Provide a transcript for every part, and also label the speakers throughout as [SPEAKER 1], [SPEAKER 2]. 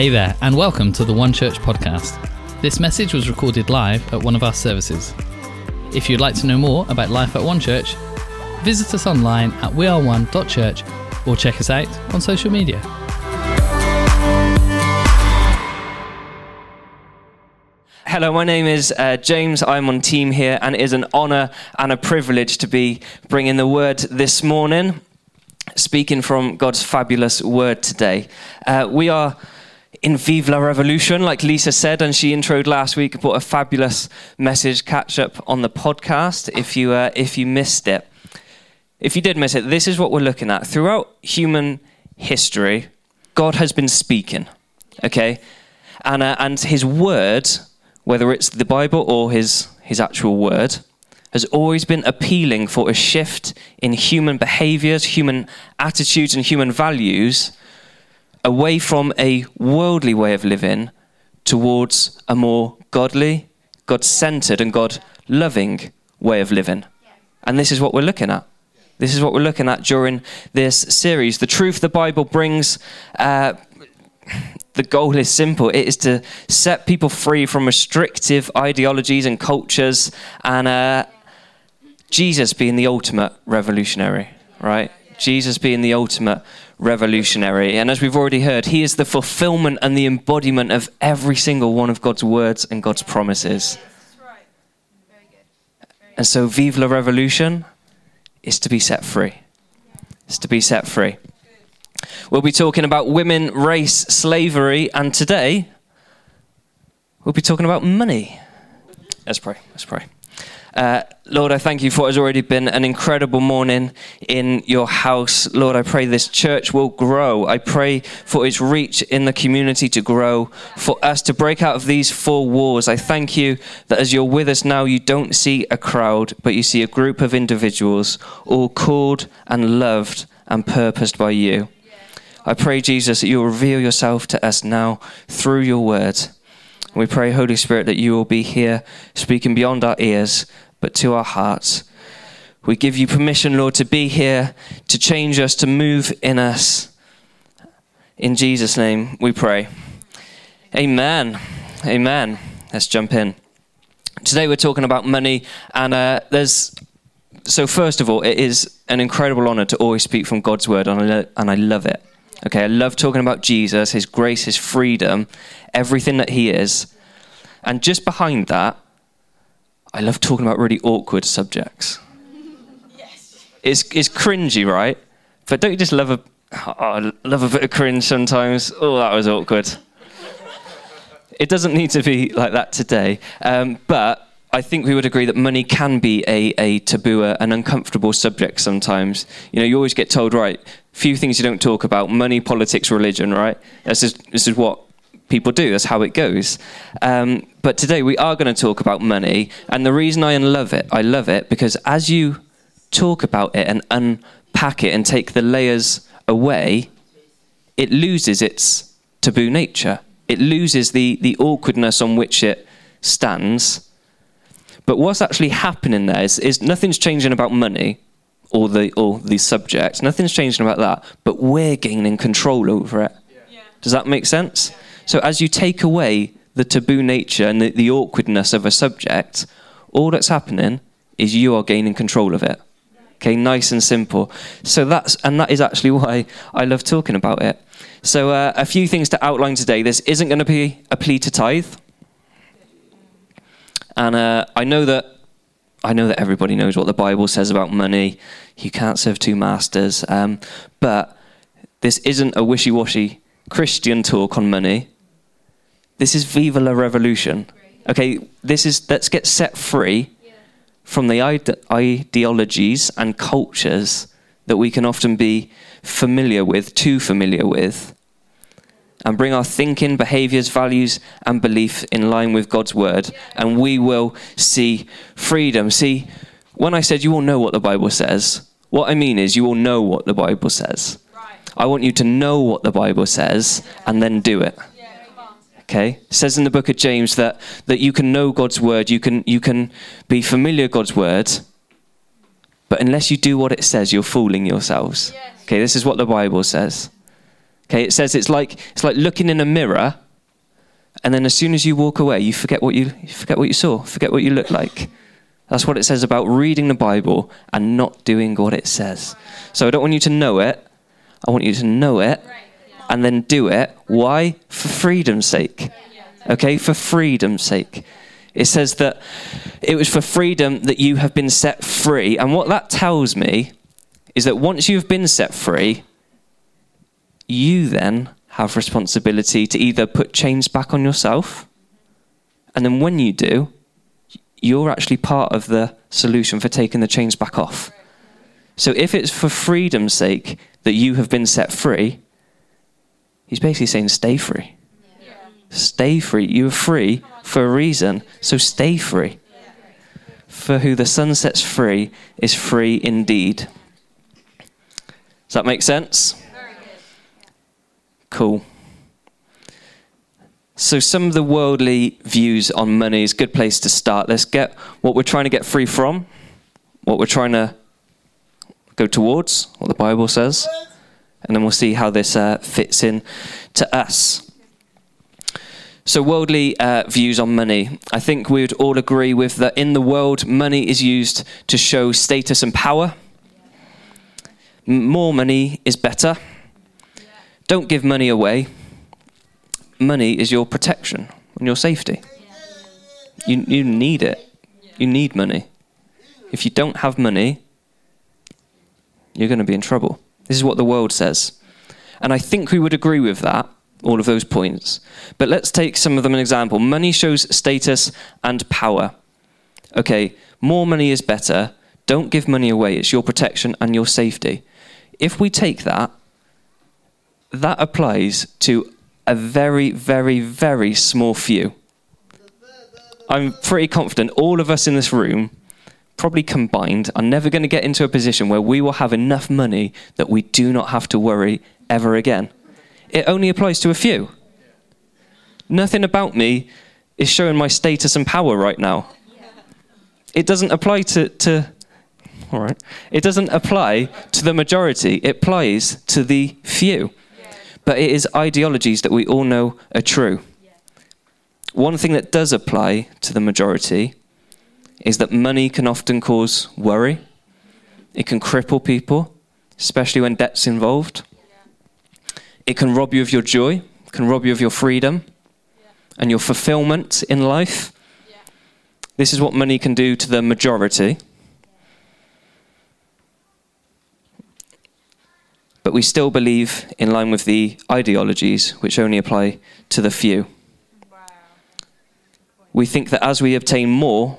[SPEAKER 1] Hey there, and welcome to the One Church podcast. This message was recorded live at one of our services. If you'd like to know more about life at One Church, visit us online at weareone.church or check us out on social media.
[SPEAKER 2] Hello, my name is uh, James. I'm on team here, and it is an honour and a privilege to be bringing the word this morning, speaking from God's fabulous word today. Uh, we are in Vive la Revolution, like Lisa said, and she introed last week. Brought a fabulous message. Catch up on the podcast if you uh, if you missed it. If you did miss it, this is what we're looking at throughout human history. God has been speaking, okay, and uh, and His word, whether it's the Bible or His His actual word, has always been appealing for a shift in human behaviors, human attitudes, and human values away from a worldly way of living towards a more godly, God centered, and God loving way of living. And this is what we're looking at. This is what we're looking at during this series. The truth the Bible brings, uh, the goal is simple it is to set people free from restrictive ideologies and cultures, and uh, Jesus being the ultimate revolutionary, right? Jesus being the ultimate revolutionary. And as we've already heard, he is the fulfillment and the embodiment of every single one of God's words and God's promises. And so, Vive la Revolution is to be set free. It's to be set free. We'll be talking about women, race, slavery, and today we'll be talking about money. Let's pray. Let's pray. Uh, Lord, I thank you for what has already been an incredible morning in your house. Lord, I pray this church will grow. I pray for its reach in the community to grow, for us to break out of these four walls. I thank you that as you're with us now, you don't see a crowd, but you see a group of individuals, all called and loved and purposed by you. I pray, Jesus, that you'll reveal yourself to us now through your word. We pray, Holy Spirit, that you will be here speaking beyond our ears, but to our hearts. We give you permission, Lord, to be here, to change us, to move in us. In Jesus' name we pray. Amen. Amen. Let's jump in. Today we're talking about money, and uh, there's so first of all, it is an incredible honor to always speak from God's word, and I, and I love it. Okay, I love talking about Jesus, his grace, his freedom, everything that he is. And just behind that, I love talking about really awkward subjects. Yes. It's, it's cringy, right? But don't you just love a, oh, love a bit of cringe sometimes? Oh, that was awkward. it doesn't need to be like that today. Um, but I think we would agree that money can be a, a taboo, an uncomfortable subject sometimes. You know, you always get told, right, few things you don't talk about money, politics, religion, right? This is, this is what people do, that's how it goes. Um, but today we are going to talk about money. And the reason I love it, I love it because as you talk about it and unpack it and take the layers away, it loses its taboo nature. It loses the, the awkwardness on which it stands. But what's actually happening there is, is nothing's changing about money or the or the subject. Nothing's changing about that, but we're gaining control over it. Yeah. Does that make sense? Yeah. So as you take away the taboo nature and the, the awkwardness of a subject, all that's happening is you are gaining control of it. Okay, nice and simple. So that's and that is actually why I love talking about it. So uh, a few things to outline today. This isn't going to be a plea to tithe, and uh, I know that I know that everybody knows what the Bible says about money. You can't serve two masters. Um, but this isn't a wishy washy Christian talk on money. This is Viva la Revolution. Okay, this is, let's get set free from the ide- ideologies and cultures that we can often be familiar with, too familiar with, and bring our thinking, behaviors, values, and belief in line with God's word, and we will see freedom. See, when I said you will know what the Bible says, what I mean is you will know what the Bible says. I want you to know what the Bible says and then do it. Okay? It says in the book of James that, that you can know God's word, you can, you can be familiar with God's word, but unless you do what it says, you're fooling yourselves. Okay, this is what the Bible says. Okay, it says it's like it's like looking in a mirror, and then as soon as you walk away, you forget what you, you forget what you saw, forget what you look like. That's what it says about reading the Bible and not doing what it says. So I don't want you to know it. I want you to know it and then do it. Why? For freedom's sake. Okay, for freedom's sake. It says that it was for freedom that you have been set free. And what that tells me is that once you've been set free, you then have responsibility to either put chains back on yourself, and then when you do, you're actually part of the solution for taking the chains back off. So if it's for freedom's sake that you have been set free, he's basically saying stay free. Stay free. You are free for a reason, so stay free. For who the Son sets free is free indeed. Does that make sense? Cool. So, some of the worldly views on money is a good place to start. Let's get what we're trying to get free from, what we're trying to go towards, what the Bible says, and then we'll see how this uh, fits in to us. So, worldly uh, views on money. I think we would all agree with that in the world, money is used to show status and power. More money is better. Don't give money away money is your protection and your safety. You, you need it. You need money. If you don't have money, you're going to be in trouble. This is what the world says. And I think we would agree with that, all of those points. But let's take some of them an example. Money shows status and power. Okay, more money is better. Don't give money away. It's your protection and your safety. If we take that, that applies to a very, very, very small few. I'm pretty confident all of us in this room, probably combined, are never going to get into a position where we will have enough money that we do not have to worry ever again. It only applies to a few. Nothing about me is showing my status and power right now. It doesn't apply to, to all right. It doesn't apply to the majority. It applies to the few but it is ideologies that we all know are true. One thing that does apply to the majority is that money can often cause worry. It can cripple people, especially when debt's involved. It can rob you of your joy, can rob you of your freedom and your fulfillment in life. This is what money can do to the majority. But we still believe in line with the ideologies which only apply to the few. We think that as we obtain more,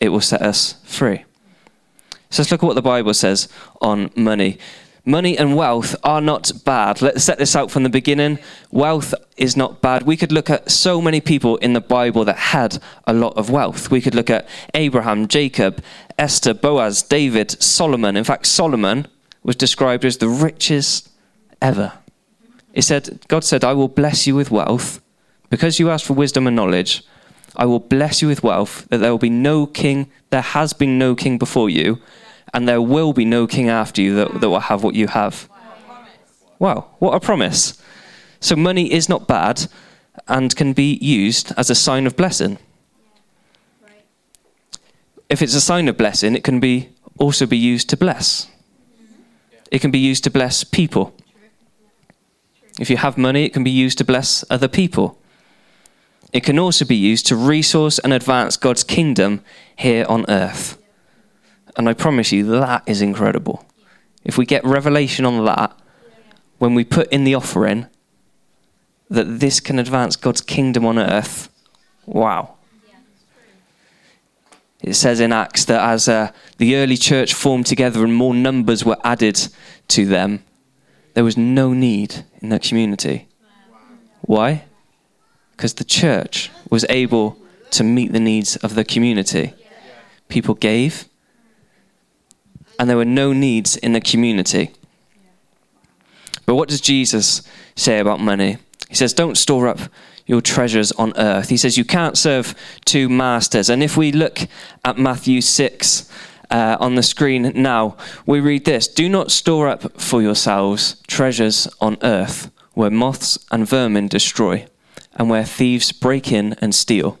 [SPEAKER 2] it will set us free. So let's look at what the Bible says on money. Money and wealth are not bad. Let's set this out from the beginning. Wealth is not bad. We could look at so many people in the Bible that had a lot of wealth. We could look at Abraham, Jacob, Esther, Boaz, David, Solomon. In fact, Solomon was described as the richest ever. It said, God said, I will bless you with wealth because you asked for wisdom and knowledge. I will bless you with wealth, that there will be no king, there has been no king before you, and there will be no king after you that, that will have what you have. Wow, what a promise. So, money is not bad and can be used as a sign of blessing. If it's a sign of blessing, it can be also be used to bless. It can be used to bless people. If you have money, it can be used to bless other people. It can also be used to resource and advance God's kingdom here on earth. And I promise you, that is incredible. If we get revelation on that, when we put in the offering, that this can advance God's kingdom on earth, wow. It says in Acts that as uh, the early church formed together and more numbers were added to them, there was no need in the community. Why? Because the church was able to meet the needs of the community. People gave, and there were no needs in the community. But what does Jesus say about money? He says, Don't store up your treasures on earth. He says, You can't serve two masters. And if we look at Matthew 6, uh, on the screen now, we read this Do not store up for yourselves treasures on earth where moths and vermin destroy, and where thieves break in and steal.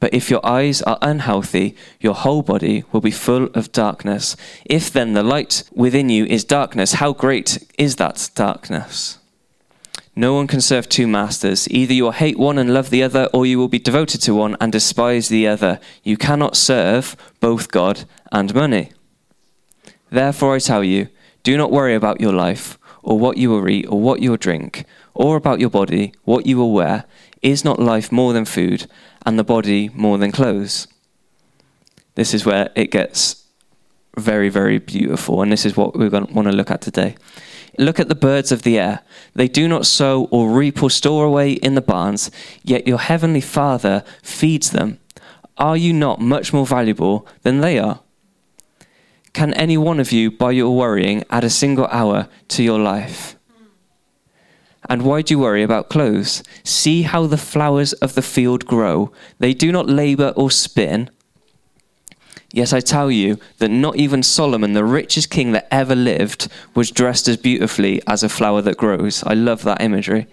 [SPEAKER 2] But if your eyes are unhealthy, your whole body will be full of darkness. If then the light within you is darkness, how great is that darkness? No one can serve two masters. Either you will hate one and love the other, or you will be devoted to one and despise the other. You cannot serve both God and money. Therefore, I tell you, do not worry about your life, or what you will eat, or what you will drink, or about your body, what you will wear. Is not life more than food, and the body more than clothes? This is where it gets very, very beautiful, and this is what to want to look at today. Look at the birds of the air. They do not sow or reap or store away in the barns, yet your heavenly Father feeds them. Are you not much more valuable than they are? Can any one of you, by your worrying, add a single hour to your life? And why do you worry about clothes? See how the flowers of the field grow. They do not labor or spin. Yes, I tell you that not even Solomon, the richest king that ever lived, was dressed as beautifully as a flower that grows. I love that imagery.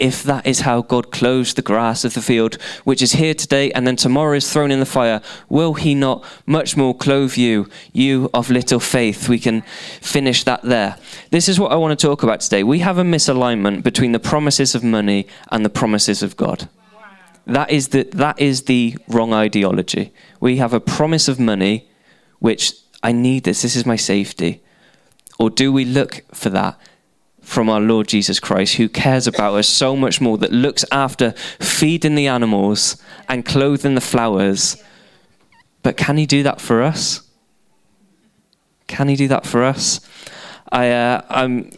[SPEAKER 2] If that is how God clothes the grass of the field, which is here today and then tomorrow is thrown in the fire, will he not much more clothe you, you of little faith? We can finish that there. This is what I want to talk about today. We have a misalignment between the promises of money and the promises of God. That is the, that is the wrong ideology. We have a promise of money, which I need this, this is my safety. Or do we look for that from our Lord Jesus Christ, who cares about us so much more, that looks after feeding the animals and clothing the flowers? But can he do that for us? Can he do that for us? I, uh, I'm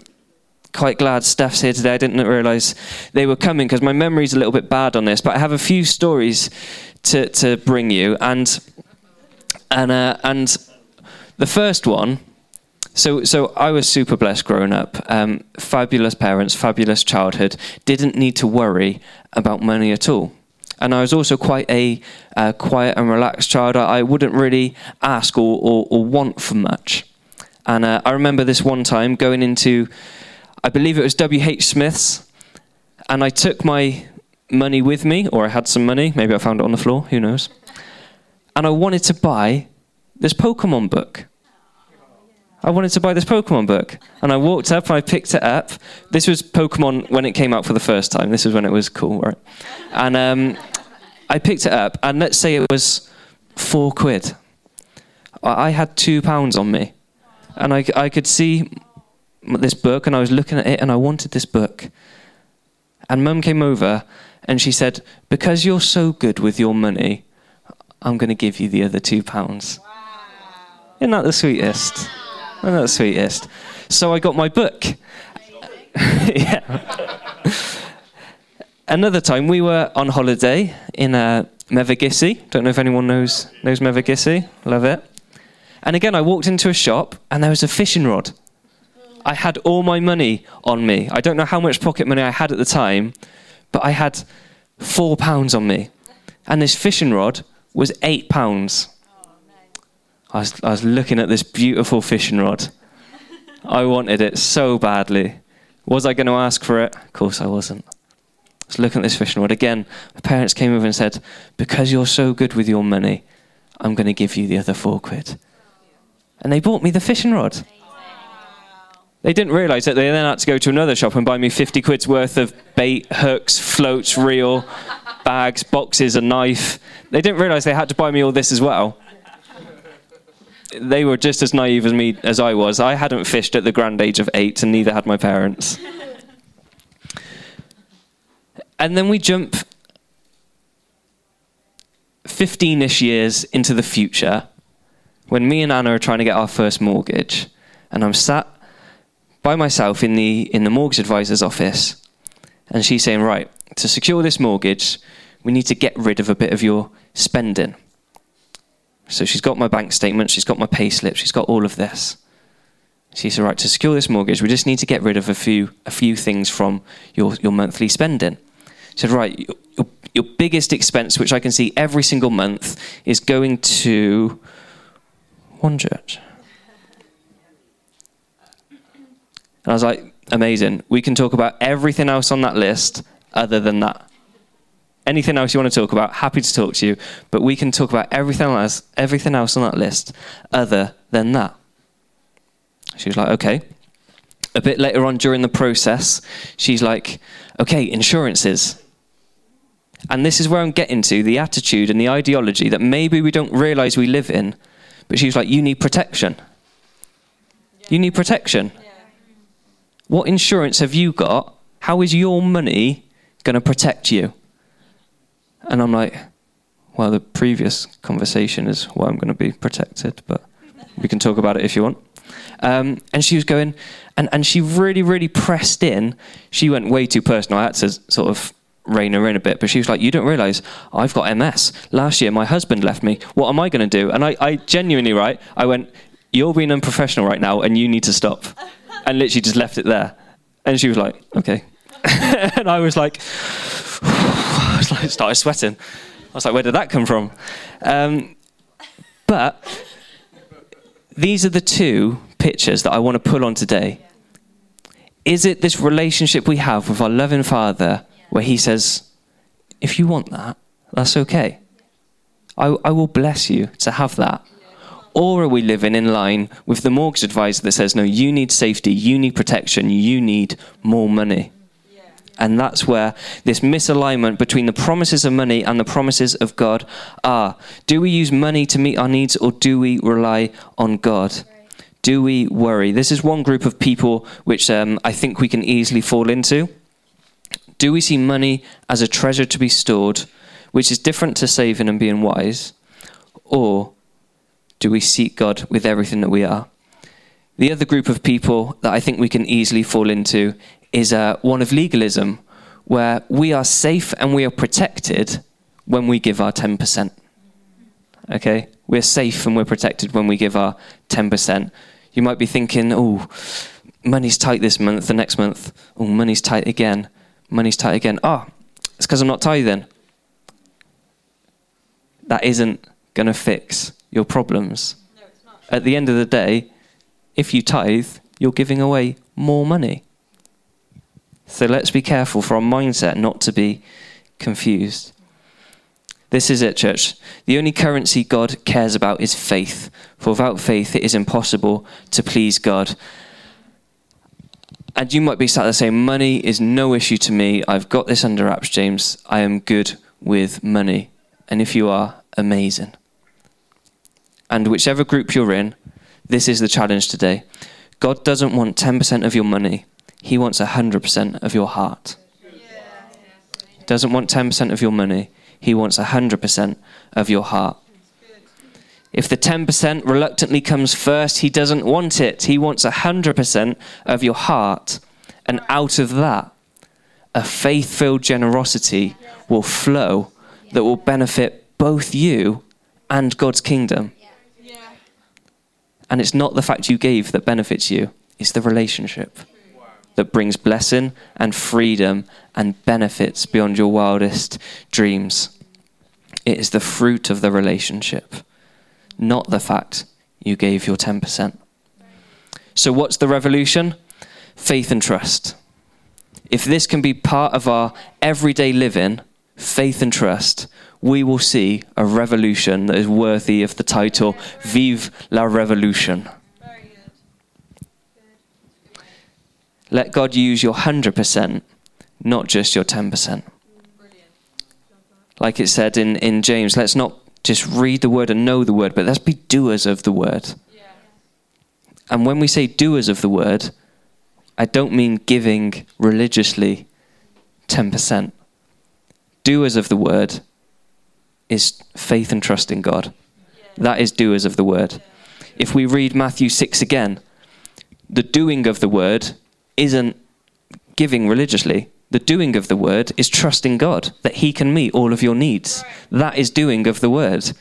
[SPEAKER 2] quite glad Steph's here today. I didn't realise they were coming because my memory's a little bit bad on this, but I have a few stories to, to bring you. And, and, uh, and the first one, so, so I was super blessed growing up. Um, fabulous parents, fabulous childhood. Didn't need to worry about money at all. And I was also quite a uh, quiet and relaxed child. I wouldn't really ask or, or, or want for much. And uh, I remember this one time going into I believe it was W.H. Smith's, and I took my money with me, or I had some money, maybe I found it on the floor, who knows. And I wanted to buy this Pokemon book. I wanted to buy this Pokemon book. And I walked up and I picked it up. This was Pokemon when it came out for the first time. This was when it was cool, right? And um, I picked it up, and let's say it was four quid. I had two pounds on me. And I, I could see this book and I was looking at it and I wanted this book. And mum came over and she said, Because you're so good with your money, I'm going to give you the other two pounds. Wow. Isn't that the sweetest? Isn't that the sweetest? So I got my book. Another time we were on holiday in uh, Mevagissey. Don't know if anyone knows knows Mevagissey. Love it. And again, I walked into a shop and there was a fishing rod. I had all my money on me. I don't know how much pocket money I had at the time, but I had four pounds on me. And this fishing rod was eight pounds. I was, I was looking at this beautiful fishing rod. I wanted it so badly. Was I going to ask for it? Of course I wasn't. I was looking at this fishing rod. Again, my parents came over and said, Because you're so good with your money, I'm going to give you the other four quid. And they bought me the fishing rod. They didn't realise that they then had to go to another shop and buy me 50 quid's worth of bait, hooks, floats, reel, bags, boxes, a knife. They didn't realise they had to buy me all this as well. They were just as naive as me as I was. I hadn't fished at the grand age of eight, and neither had my parents. and then we jump 15 ish years into the future when me and Anna are trying to get our first mortgage. And I'm sat by myself in the in the mortgage advisor's office, and she's saying, "Right, to secure this mortgage, we need to get rid of a bit of your spending. So she's got my bank statement, she's got my pay slip, she's got all of this. She said, right, to secure this mortgage, we just need to get rid of a few, a few things from your, your monthly spending. She said, right, your, your biggest expense, which I can see every single month, is going to one church. And I was like, amazing. We can talk about everything else on that list other than that. Anything else you want to talk about, happy to talk to you, but we can talk about everything else, everything else on that list other than that. She was like, okay. A bit later on during the process, she's like, okay, insurances. And this is where I'm getting to the attitude and the ideology that maybe we don't realize we live in. But she was like, you need protection. You need protection. What insurance have you got? How is your money going to protect you? And I'm like, well, the previous conversation is why I'm going to be protected, but we can talk about it if you want. Um, and she was going, and, and she really, really pressed in. She went way too personal. I had to sort of rein her in a bit, but she was like, You don't realize I've got MS. Last year, my husband left me. What am I going to do? And I, I genuinely, right, I went, You're being unprofessional right now, and you need to stop. And literally just left it there. And she was like, Okay. and I was like, was like, started sweating. I was like, Where did that come from? Um, but these are the two pictures that I want to pull on today. Is it this relationship we have with our loving Father where He says, if you want that, that's okay. I, I will bless you to have that. Or are we living in line with the mortgage advisor that says, no, you need safety, you need protection, you need more money? And that's where this misalignment between the promises of money and the promises of God are. Do we use money to meet our needs or do we rely on God? Do we worry? This is one group of people which um, I think we can easily fall into. Do we see money as a treasure to be stored, which is different to saving and being wise? Or do we seek God with everything that we are? The other group of people that I think we can easily fall into is uh, one of legalism, where we are safe and we are protected when we give our 10%. Okay? We're safe and we're protected when we give our 10%. You might be thinking, oh, money's tight this month, the next month, oh, money's tight again, money's tight again. Oh, it's because I'm not tithing. That isn't going to fix your problems.
[SPEAKER 3] No, it's not.
[SPEAKER 2] At the end of the day, if you tithe, you're giving away more money. So let's be careful for our mindset not to be confused. This is it, church. The only currency God cares about is faith. For without faith, it is impossible to please God. And you might be sat there saying, Money is no issue to me. I've got this under wraps, James. I am good with money. And if you are, amazing. And whichever group you're in, this is the challenge today. God doesn't want 10% of your money, He wants 100% of your heart. He doesn't want 10% of your money, He wants 100% of your heart. If the 10% reluctantly comes first, He doesn't want it. He wants 100% of your heart. And out of that, a faith filled generosity will flow that will benefit both you and God's kingdom. And it's not the fact you gave that benefits you, it's the relationship that brings blessing and freedom and benefits beyond your wildest dreams. It is the fruit of the relationship, not the fact you gave your 10%. So, what's the revolution? Faith and trust. If this can be part of our everyday living, faith and trust, we will see a revolution that is worthy of the title Vive la Revolution.
[SPEAKER 3] Very good.
[SPEAKER 2] Let God use your 100%, not just your 10%.
[SPEAKER 3] Brilliant.
[SPEAKER 2] Like it said in, in James, let's not just read the word and know the word, but let's be doers of the word.
[SPEAKER 3] Yeah.
[SPEAKER 2] And when we say doers of the word, I don't mean giving religiously 10%. Doers of the word is faith and trust in God. That is doers of the word. If we read Matthew 6 again, the doing of the word isn't giving religiously. The doing of the word is trusting God that He can meet all of your needs. That is doing of the word.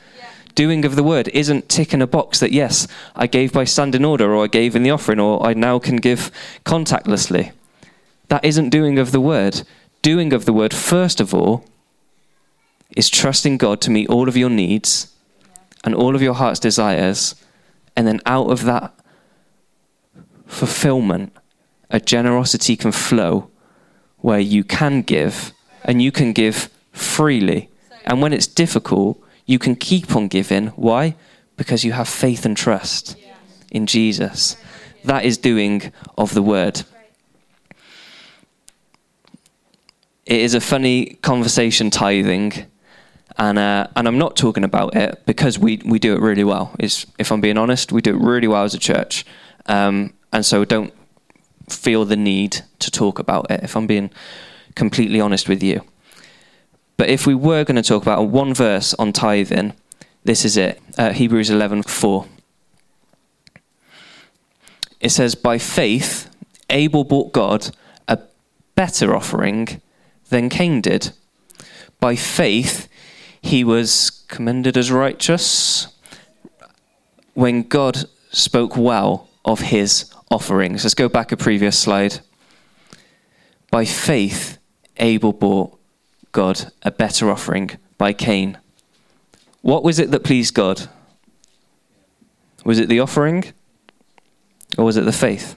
[SPEAKER 2] Doing of the word isn't ticking a box that, yes, I gave by standing order, or I gave in the offering, or I now can give contactlessly. That isn't doing of the word. Doing of the word, first of all, is trusting God to meet all of your needs and all of your heart's desires, and then out of that fulfillment, a generosity can flow where you can give and you can give freely. And when it's difficult, you can keep on giving. Why? Because you have faith and trust in Jesus. That is doing of the word. It is a funny conversation tithing, and uh, and I'm not talking about it because we we do it really well. Is if I'm being honest, we do it really well as a church, um, and so don't feel the need to talk about it. If I'm being completely honest with you. But if we were going to talk about one verse on tithing, this is it uh, Hebrews 11:4. It says, By faith, Abel brought God a better offering than Cain did. By faith, he was commended as righteous when God spoke well of his offerings. Let's go back a previous slide. By faith, Abel brought God a better offering by Cain. What was it that pleased God? Was it the offering? Or was it the faith?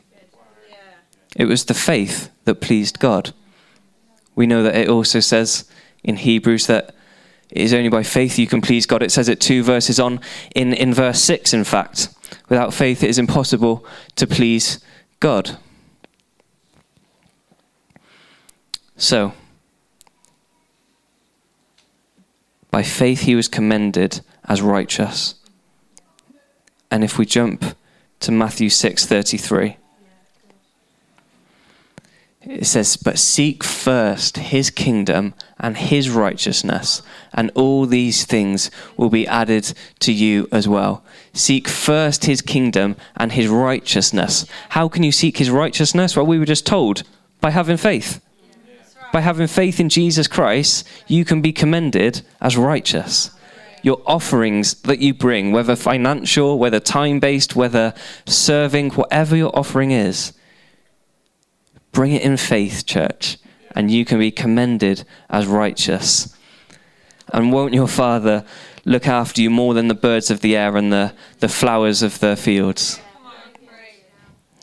[SPEAKER 2] It was the faith that pleased God. We know that it also says in Hebrews that it is only by faith you can please God. It says it two verses on, in, in verse 6, in fact. Without faith, it is impossible to please God. So, by faith he was commended as righteous. And if we jump to Matthew 6:33 it says but seek first his kingdom and his righteousness and all these things will be added to you as well seek first his kingdom and his righteousness. How can you seek his righteousness? Well we were just told by having faith. By having faith in Jesus Christ you can be commended as righteous. Your offerings that you bring, whether financial, whether time based, whether serving, whatever your offering is, bring it in faith, church, and you can be commended as righteous. And won't your Father look after you more than the birds of the air and the, the flowers of the fields?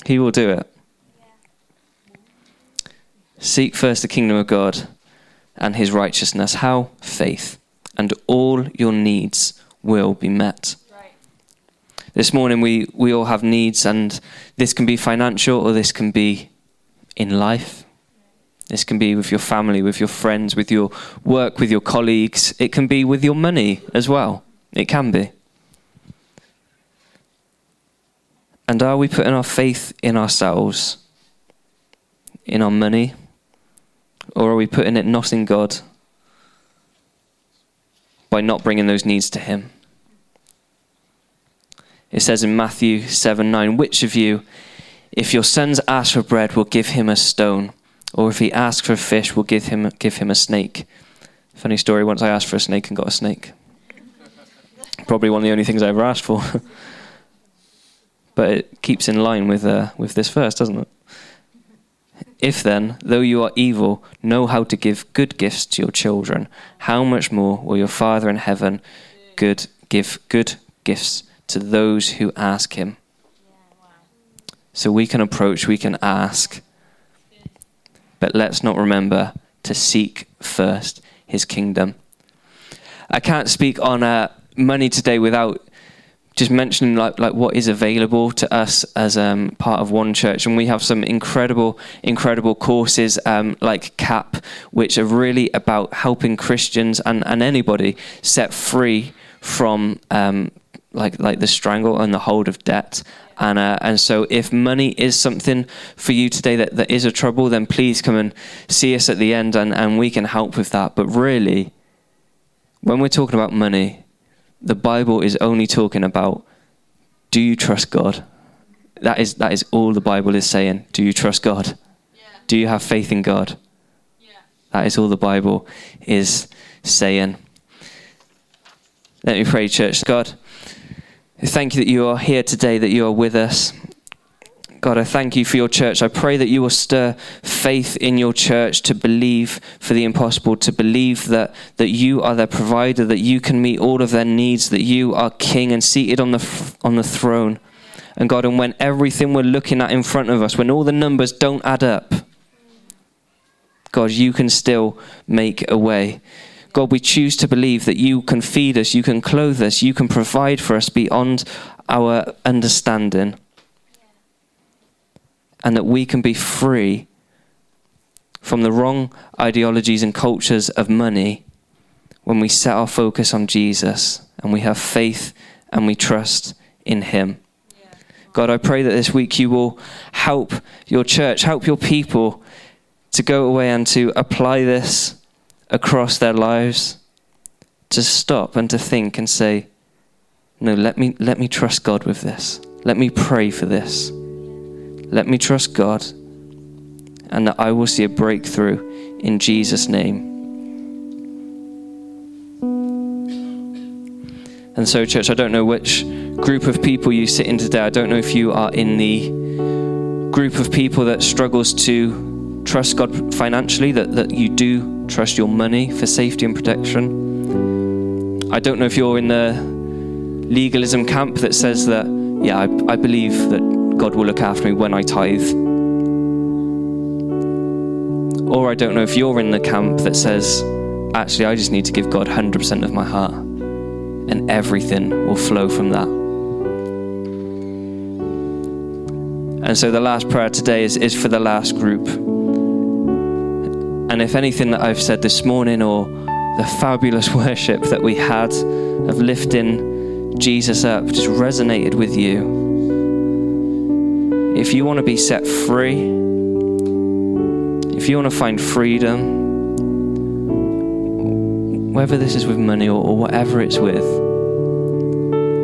[SPEAKER 2] He will do it. Seek first the kingdom of God and his righteousness. How? Faith and all your needs will be met.
[SPEAKER 3] Right.
[SPEAKER 2] This morning, we, we all have needs, and this can be financial or this can be in life. This can be with your family, with your friends, with your work, with your colleagues. It can be with your money as well. It can be. And are we putting our faith in ourselves, in our money, or are we putting it not in God? by not bringing those needs to Him. It says in Matthew 7 9, which of you, if your sons ask for bread, will give him a stone? Or if he asks for a fish, will give him, give him a snake? Funny story, once I asked for a snake and got a snake. Probably one of the only things I ever asked for. but it keeps in line with, uh, with this verse, doesn't it? If then, though you are evil, know how to give good gifts to your children, how much more will your Father in heaven good give good gifts to those who ask him? So we can approach, we can ask, but let's not remember to seek first his kingdom. I can't speak on uh, money today without just mentioning like like what is available to us as um, part of one church, and we have some incredible incredible courses um, like CAP, which are really about helping Christians and, and anybody set free from um, like like the strangle and the hold of debt. And, uh, and so, if money is something for you today that, that is a trouble, then please come and see us at the end and, and we can help with that. But really, when we're talking about money, the Bible is only talking about do you trust God? That is that is all the Bible is saying. Do you trust God?
[SPEAKER 3] Yeah.
[SPEAKER 2] Do you have faith in God?
[SPEAKER 3] Yeah.
[SPEAKER 2] That is all the Bible is saying. Let me pray, church. God, thank you that you are here today, that you are with us. God, I thank you for your church. I pray that you will stir faith in your church to believe for the impossible, to believe that, that you are their provider, that you can meet all of their needs, that you are king and seated on the, on the throne. And God, and when everything we're looking at in front of us, when all the numbers don't add up, God, you can still make a way. God, we choose to believe that you can feed us, you can clothe us, you can provide for us beyond our understanding and that we can be free from the wrong ideologies and cultures of money when we set our focus on Jesus and we have faith and we trust in Him. God, I pray that this week you will help your church, help your people to go away and to apply this across their lives, to stop and to think and say, No, let me, let me trust God with this. Let me pray for this. Let me trust God and that I will see a breakthrough in Jesus' name. And so, church, I don't know which group of people you sit in today. I don't know if you are in the group of people that struggles to trust God financially, that, that you do trust your money for safety and protection. I don't know if you're in the legalism camp that says that, yeah, I, I believe that God will look after me when I tithe. Or I don't know if you're in the camp that says, actually, I just need to give God 100% of my heart and everything will flow from that. And so the last prayer today is, is for the last group. And if anything that I've said this morning or the fabulous worship that we had of lifting Jesus up just resonated with you, if you want to be set free, if you want to find freedom, whether this is with money or, or whatever it's with,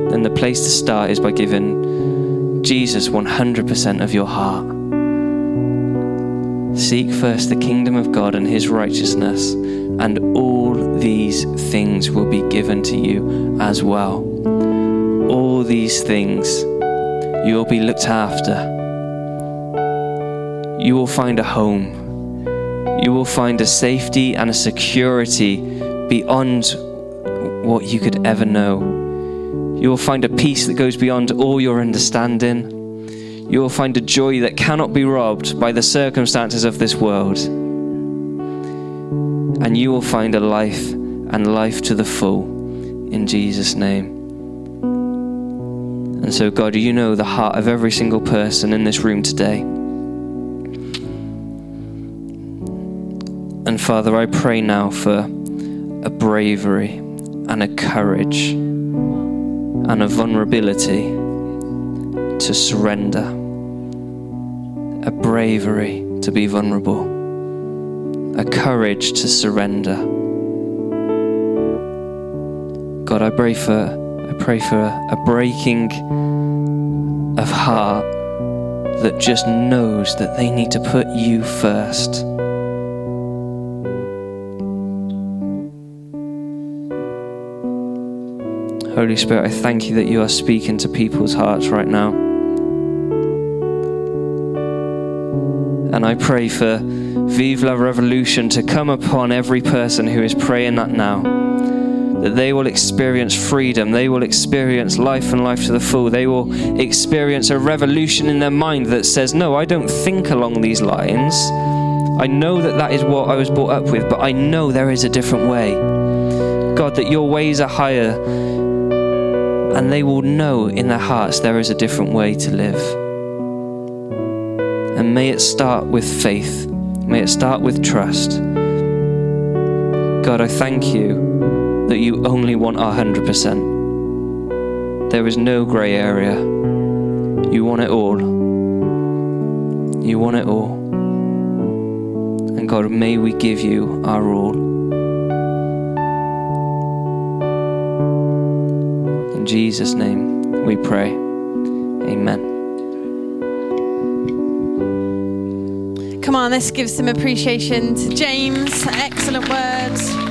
[SPEAKER 2] then the place to start is by giving Jesus 100% of your heart. Seek first the kingdom of God and his righteousness, and all these things will be given to you as well. All these things you will be looked after you will find a home. You will find a safety and a security beyond what you could ever know. You will find a peace that goes beyond all your understanding. You will find a joy that cannot be robbed by the circumstances of this world. And you will find a life and life to the full in Jesus' name. And so, God, you know the heart of every single person in this room today. And Father, I pray now for a bravery and a courage and a vulnerability to surrender, a bravery to be vulnerable, a courage to surrender. God, I pray for I pray for a breaking of heart that just knows that they need to put you first. Holy Spirit, I thank you that you are speaking to people's hearts right now. And I pray for Vive la Revolution to come upon every person who is praying that now. That they will experience freedom, they will experience life and life to the full, they will experience a revolution in their mind that says, No, I don't think along these lines. I know that that is what I was brought up with, but I know there is a different way. God, that your ways are higher and they will know in their hearts there is a different way to live. And may it start with faith, may it start with trust. God, I thank you that you only want our 100%. There is no grey area. You want it all. You want it all. And God, may we give you our all. In Jesus' name we pray.
[SPEAKER 3] Let's give some appreciation to James. Excellent words.